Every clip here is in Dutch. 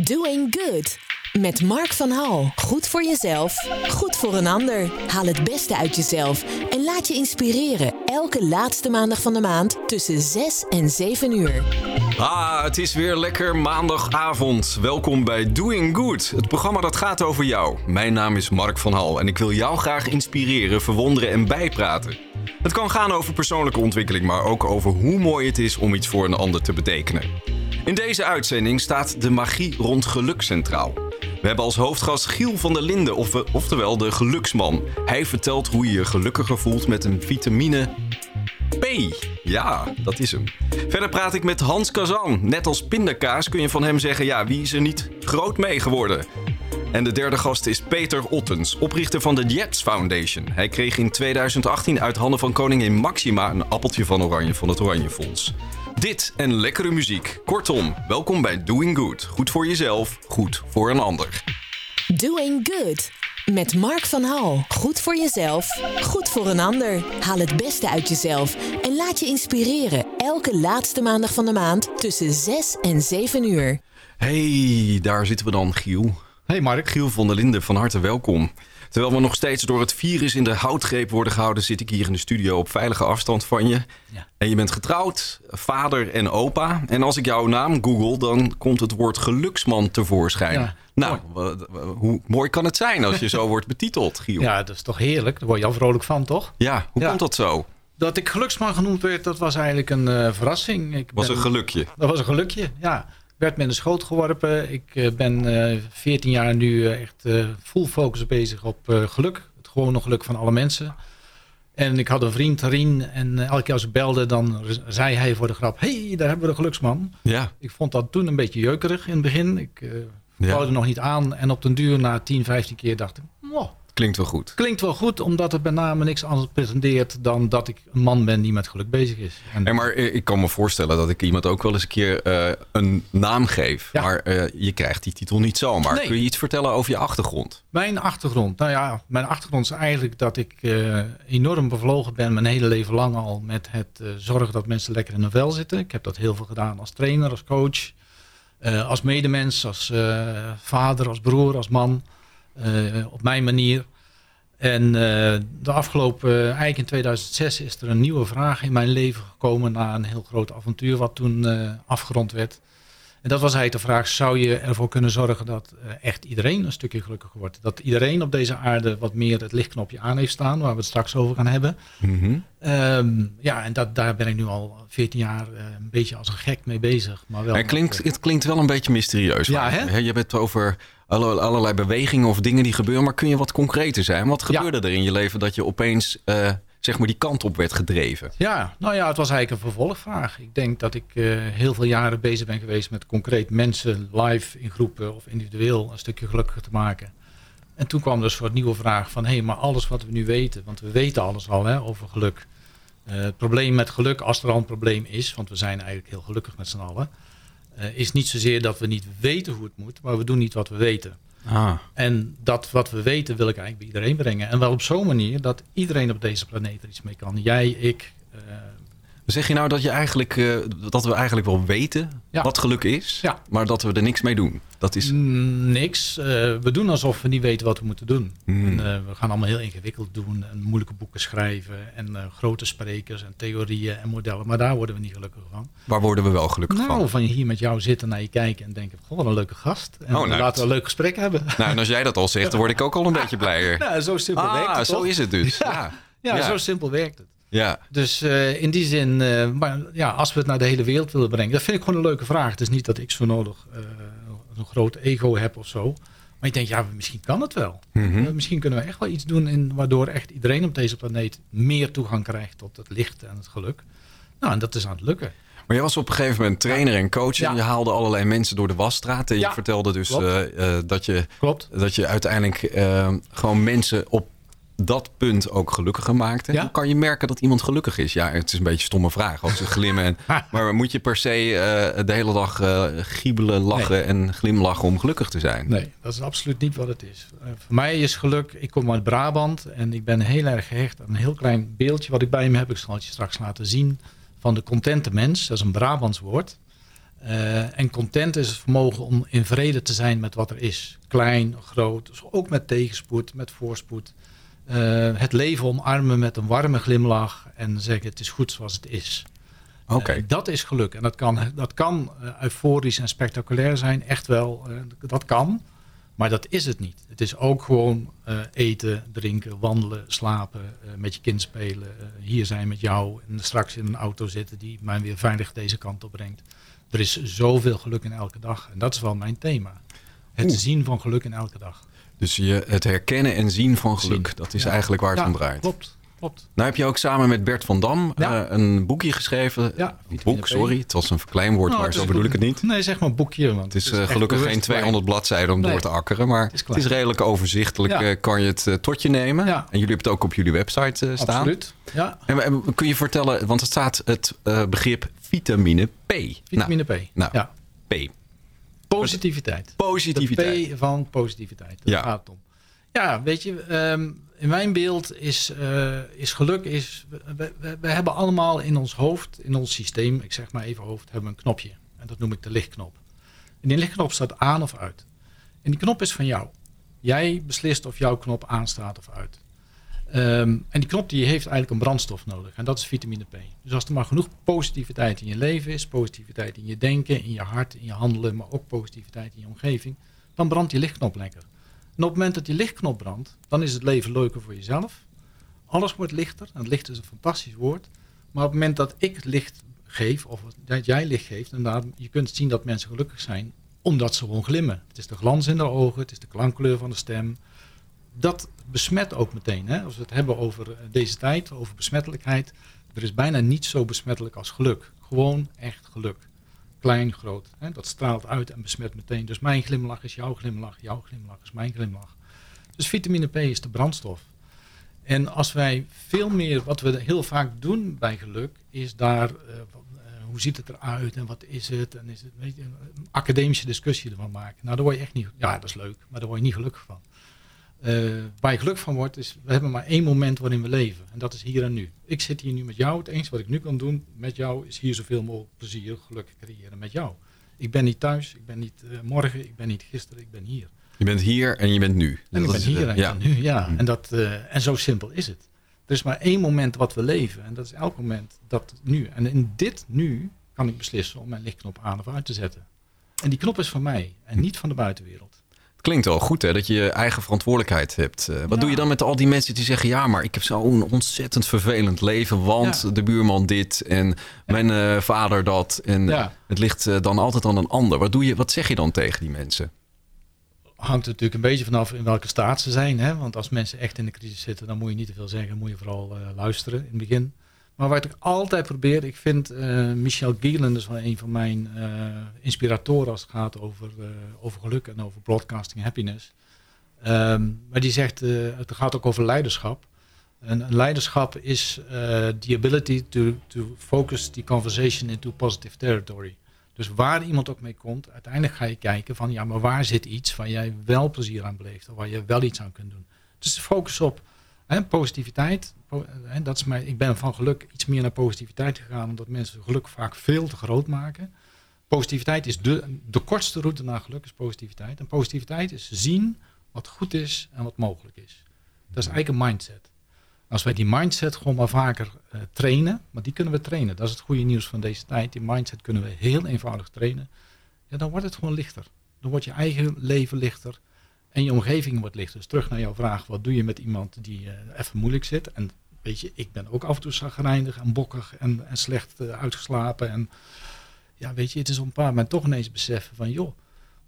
Doing Good. Met Mark van Hal. Goed voor jezelf, goed voor een ander. Haal het beste uit jezelf en laat je inspireren. Elke laatste maandag van de maand tussen 6 en 7 uur. Ah, het is weer lekker maandagavond. Welkom bij Doing Good, het programma dat gaat over jou. Mijn naam is Mark van Hal en ik wil jou graag inspireren, verwonderen en bijpraten. Het kan gaan over persoonlijke ontwikkeling, maar ook over hoe mooi het is om iets voor een ander te betekenen. In deze uitzending staat de magie rond geluk centraal. We hebben als hoofdgast Giel van der Linden, of, oftewel de geluksman. Hij vertelt hoe je je gelukkiger voelt met een vitamine P. Ja, dat is hem. Verder praat ik met Hans Kazan. Net als pindakaas kun je van hem zeggen: ja, wie is er niet groot mee geworden? En de derde gast is Peter Ottens, oprichter van de Jets Foundation. Hij kreeg in 2018 uit handen van koningin Maxima een appeltje van oranje van het Oranje Fonds. Dit en lekkere muziek. Kortom, welkom bij Doing Good. Goed voor jezelf, goed voor een ander. Doing Good. Met Mark van Hal. Goed voor jezelf, goed voor een ander. Haal het beste uit jezelf en laat je inspireren. Elke laatste maandag van de maand tussen 6 en 7 uur. Hey, daar zitten we dan, Giel. Hey Mark. Giel van der Linden, van harte welkom. Terwijl we nog steeds door het virus in de houtgreep worden gehouden, zit ik hier in de studio op veilige afstand van je. Ja. En je bent getrouwd, vader en opa. En als ik jouw naam google, dan komt het woord geluksman tevoorschijn. Ja, nou, hoe mooi kan het zijn als je zo wordt betiteld, Giel? Ja, dat is toch heerlijk. Daar word je al vrolijk van, toch? Ja, hoe komt dat zo? Dat ik geluksman genoemd werd, dat was eigenlijk een uh, verrassing. Ik was een gelukje? Dat was een gelukje, ja werd me in de schoot geworpen. Ik uh, ben uh, 14 jaar nu uh, echt full focus bezig op geluk. Het gewone geluk van alle mensen. En ik had een vriend, Rien, en elke keer als ik belde, dan zei hij voor de grap... hey, daar hebben we de geluksman. Ja. Ik vond dat toen een beetje jeukerig in het begin. Ik bouwde ja. nog niet aan. En op den duur, na 10, 15 keer, dacht ik... Klinkt wel goed. Klinkt wel goed, omdat het bij name niks anders presenteert dan dat ik een man ben die met geluk bezig is. En maar ik kan me voorstellen dat ik iemand ook wel eens een keer uh, een naam geef. Ja. Maar uh, je krijgt die titel niet zomaar. Nee. Kun je iets vertellen over je achtergrond? Mijn achtergrond? Nou ja, mijn achtergrond is eigenlijk dat ik uh, enorm bevlogen ben mijn hele leven lang al met het zorgen dat mensen lekker in hun vel zitten. Ik heb dat heel veel gedaan als trainer, als coach, als medemens, als vader, als broer, als man. Uh, op mijn manier. En uh, de afgelopen, uh, eigenlijk in 2006, is er een nieuwe vraag in mijn leven gekomen na een heel groot avontuur wat toen afgerond werd. En dat was eigenlijk de vraag, zou je ervoor kunnen zorgen dat echt iedereen een stukje gelukkiger wordt? Dat iedereen op deze aarde wat meer het lichtknopje aan heeft staan, waar we het straks over gaan hebben. Mm -hmm. um, ja, en dat, daar ben ik nu al 14 jaar een beetje als een gek mee bezig. Maar wel het, klinkt, het klinkt wel een beetje mysterieus. Ja, hè? Je bent over allerlei bewegingen of dingen die gebeuren. Maar kun je wat concreter zijn? Wat gebeurde ja. er in je leven dat je opeens uh, zeg maar die kant op werd gedreven? Ja, nou ja, het was eigenlijk een vervolgvraag. Ik denk dat ik uh, heel veel jaren bezig ben geweest met concreet mensen live in groepen of individueel een stukje gelukkiger te maken. En toen kwam er een soort nieuwe vraag van, hé, hey, maar alles wat we nu weten, want we weten alles al hè, over geluk. Uh, het probleem met geluk, als er al een probleem is, want we zijn eigenlijk heel gelukkig met z'n allen is niet zozeer dat we niet weten hoe het moet, maar we doen niet wat we weten. Ah. En dat wat we weten wil ik eigenlijk bij iedereen brengen. En wel op zo'n manier dat iedereen op deze planeet er iets mee kan. Jij, ik. Zeg je nou dat, je eigenlijk, uh, dat we eigenlijk wel weten ja. wat geluk is, ja. maar dat we er niks mee doen? Dat is... Niks. Uh, we doen alsof we niet weten wat we moeten doen. Mm. En, uh, we gaan allemaal heel ingewikkeld doen en moeilijke boeken schrijven en grote sprekers en theorieën en modellen. Maar daar worden we niet gelukkig van. Waar worden we wel gelukkig nou, van? Nou, van hier met jou zitten, naar je kijken en denken, goh, wat een leuke gast. En oh, nou, laten we een leuk gesprek hebben. Nou, en als jij dat al zegt, dan word ik ook al een beetje blijer. Nou, zo simpel ah, werkt het zo toch? is het dus. Ja, ja. zo simpel werkt het. Ja. Dus uh, in die zin, uh, maar ja, als we het naar de hele wereld willen brengen, dat vind ik gewoon een leuke vraag. Het is niet dat ik zo nodig uh, een groot ego heb of zo. Maar ik denk, ja, misschien kan het wel. Mm -hmm. misschien kunnen we echt wel iets doen in, waardoor echt iedereen op deze planeet meer toegang krijgt tot het licht en het geluk. Nou, en dat is aan het lukken. Maar je was op een gegeven moment trainer en coach. Ja. En je haalde allerlei mensen door de wasstraat. En je ja. vertelde dus uh, dat, je, Klopt. dat je uiteindelijk uh, gewoon mensen op dat punt ook gelukkiger maakte. Ja? Hoe kan je merken dat iemand gelukkig is? Ja, het is een beetje een stomme vraag. Als ze glimmen. En, maar moet je per se uh, de hele dag uh, giebelen, lachen nee. en glimlachen om gelukkig te zijn? Nee, dat is absoluut niet wat het is. Uh, voor mij is geluk, ik kom uit Brabant en ik ben heel erg gehecht aan een heel klein beeldje wat ik bij me heb. Ik zal het je straks laten zien. Van de contente mens, dat is een Brabants woord. Uh, en content is het vermogen om in vrede te zijn met wat er is. Klein, groot, dus ook met tegenspoed, met voorspoed. Uh, het leven omarmen met een warme glimlach en zeggen het is goed zoals het is. Oké. Uh, dat is geluk. En dat kan, dat kan euforisch en spectaculair zijn, echt wel. dat kan. Maar dat is het niet. Het is ook gewoon uh, eten, drinken, wandelen, slapen, uh, met je kind spelen, uh, hier zijn met jou en straks in een auto zitten die mij weer veilig deze kant op brengt. Er is zoveel geluk in elke dag en dat is wel mijn thema. Het Oeh. zien van geluk in elke dag. Dus je, het herkennen en zien van geluk, zien. dat is ja. eigenlijk waar het ja, om draait. Klopt. Klopt. Nou heb je ook samen met Bert van Dam Ja. uh, een boekje geschreven. Ja, Niet boek, sorry. Het was een verkleinwoord, Nou, maar zo bedoel een- ik het niet. Nee, zeg maar boekje. Want Het is, eh, gelukkig geen 200 bladzijden om Nee. door te akkeren. Maar is het is redelijk overzichtelijk. Ja. eh, kan je het eh, tot je nemen. Ja. En jullie hebben het ook op jullie website eh, staan. Absoluut. Ja, En, en kun je vertellen, want er staat het eh, begrip vitamine P. vitamine P. nou. Ja. Nou, P. Positiviteit. Positiviteit. De P van positiviteit. Daar Ja. gaat het om. Ja, weet je, ehm, in mijn beeld is, eh, is geluk, is, we, we, we hebben allemaal in ons hoofd, in ons systeem, ik zeg maar even hoofd, hebben we een knopje. En dat noem ik de lichtknop. En die lichtknop staat aan of uit. En die knop is van jou. Jij beslist of jouw knop aanstaat of uit. Ehm, en die knop die heeft eigenlijk een brandstof nodig. En dat is vitamine P. Dus als er maar genoeg positiviteit in je leven is, positiviteit in je denken, in je hart, in je handelen, maar ook positiviteit in je omgeving, dan brandt die lichtknop lekker. En op het moment dat die lichtknop brandt, dan is het leven leuker voor jezelf. Alles wordt lichter. En licht is een fantastisch woord. Maar op het moment dat ik licht geef, of dat jij licht geeft, je kunt zien dat mensen gelukkig zijn, omdat ze gewoon glimmen. Het is de glans in de ogen, het is de klankkleur van de stem. Dat besmet ook meteen. Hè? Als we het hebben over eh, deze tijd, over besmettelijkheid. Er is bijna niet zo besmettelijk als geluk. Gewoon echt geluk. Klein, groot. Hè? Dat straalt uit en besmet meteen. Dus mijn glimlach is jouw glimlach. Jouw glimlach is mijn glimlach. Dus vitamine P is de brandstof. En als wij veel meer, wat we heel vaak doen bij geluk, is daar, eh, eh, hoe ziet het eruit en wat is het? En is het weet je, een academische discussie ervan maken. Nou, daar word je echt niet, ja, dat is leuk, maar daar word je niet gelukkig van. Eh, waar je gelukkig van wordt, is we hebben maar één moment waarin we leven. En dat is hier en nu. Ik zit hier nu met jou. Het enige wat ik nu kan doen met jou is hier zoveel mogelijk plezier, geluk creëren met jou. Ik ben niet thuis, ik ben niet eh, morgen, ik ben niet gisteren, ik ben hier. Je bent hier en je bent nu. En ik Dat ben is, hier eh, en ja. ik ben nu, ja. En, dat, eh, en zo simpel is het. Er is maar één moment wat we leven. En dat is elk moment dat nu. En in dit nu kan ik beslissen om mijn lichtknop aan of uit te zetten. En die knop is van mij en niet van de buitenwereld. Klinkt wel goed hè, dat je je eigen verantwoordelijkheid hebt. Eh, wat Ja. doe je dan met al die mensen die zeggen... ja, maar ik heb zo'n ontzettend vervelend leven... want Ja. de buurman dit en mijn eh, vader dat... en het ligt eh, dan altijd aan een ander. Wat, doe je, wat zeg je dan tegen die mensen? hangt er natuurlijk een beetje vanaf in welke staat ze zijn. Hè? Want als mensen echt in de crisis zitten, dan moet je niet te veel zeggen. Moet je vooral luisteren in het begin. Maar wat ik altijd probeer, ik vind eh, Michel Gielen is wel een van mijn eh, inspiratoren als het gaat over, eh, over geluk en over broadcasting happiness. Ehm, maar die zegt, het gaat ook over leiderschap. En leiderschap is the ability to, to focus the conversation into positive territory. Dus waar iemand ook mee komt, uiteindelijk ga je kijken van ja, maar waar zit iets waar jij wel plezier aan beleeft of waar je wel iets aan kunt doen. Dus focus op hè, positiviteit. Po- hè, dat is mijn, ik ben van geluk iets meer naar positiviteit gegaan, omdat mensen geluk vaak veel te groot maken. Positiviteit is de, de kortste route naar geluk is positiviteit. En positiviteit is zien wat goed is en wat mogelijk is. Dat is eigenlijk een mindset. Als wij die mindset gewoon maar vaker eh, trainen, maar die kunnen we trainen. Dat is het goede nieuws van deze tijd. Die mindset kunnen we heel eenvoudig trainen. Ja, dan wordt het gewoon lichter. Dan wordt je eigen leven lichter en je omgeving wordt lichter. Dus terug naar jouw vraag, wat doe je met iemand die eh, even moeilijk zit? En weet je, ik ben ook af en toe zagrijnig en bokkig en, en slecht eh, uitgeslapen. En ja, weet je, het is op een paar moment toch ineens beseffen van, joh,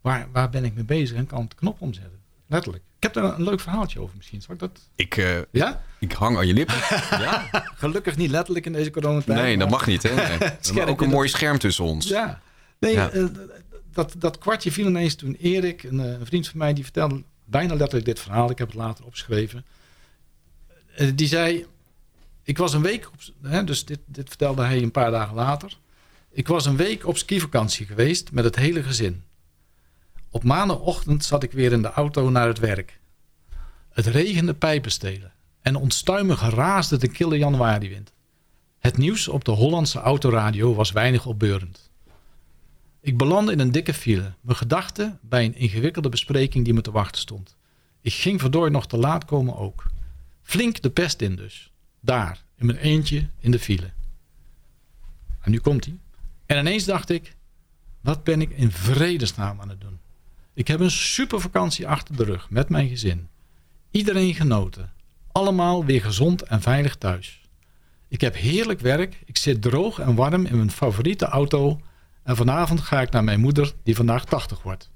waar, waar ben ik mee bezig en kan de knop omzetten? Letterlijk. Ik heb daar een leuk verhaaltje over misschien. Zal ik dat? Ik, eh, Ja? ik hang aan je lippen. ja? Gelukkig niet letterlijk in deze coronatijd. Nee, dat mag niet. Hè? Nee. We hebben ook een mooi scherm tussen ons. Ja. Nee, Ja. Dat, dat kwartje viel ineens toen Erik, een, eh, een vriend van mij, die vertelde bijna letterlijk dit verhaal. Ik heb het later opgeschreven. Eh, die zei, ik was een week, op, hè, dus dit, dit vertelde hij een paar dagen later. Ik was een week op skivakantie geweest met het hele gezin. Op maandagochtend zat ik weer in de auto naar het werk. Het regende pijpenstelen en onstuimig raasde de kille januariwind. Het nieuws op de Hollandse autoradio was weinig opbeurend. Ik belandde in een dikke file. Mijn gedachten bij een ingewikkelde bespreking die me te wachten stond. Ik ging verdoor nog te laat komen ook. Flink de pest in dus. Daar, in mijn eentje, in de file. En nu komt hij. En ineens dacht ik, wat ben ik in vredesnaam aan het doen? Ik heb een super vakantie achter de rug met mijn gezin. Iedereen genoten. Allemaal weer gezond en veilig thuis. Ik heb heerlijk werk. Ik zit droog en warm in mijn favoriete auto. En vanavond ga ik naar mijn moeder die vandaag 80 wordt.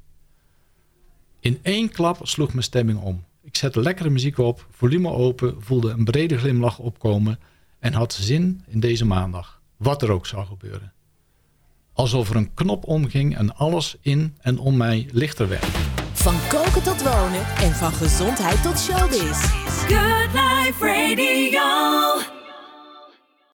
In één klap sloeg mijn stemming om. Ik zette lekkere muziek op, volume open, voelde een brede glimlach opkomen en had zin in deze maandag. Wat er ook zou gebeuren. Alsof er een knop omging en alles in en om mij lichter werd. Van koken tot wonen en van gezondheid tot showbiz. Good Life Radio.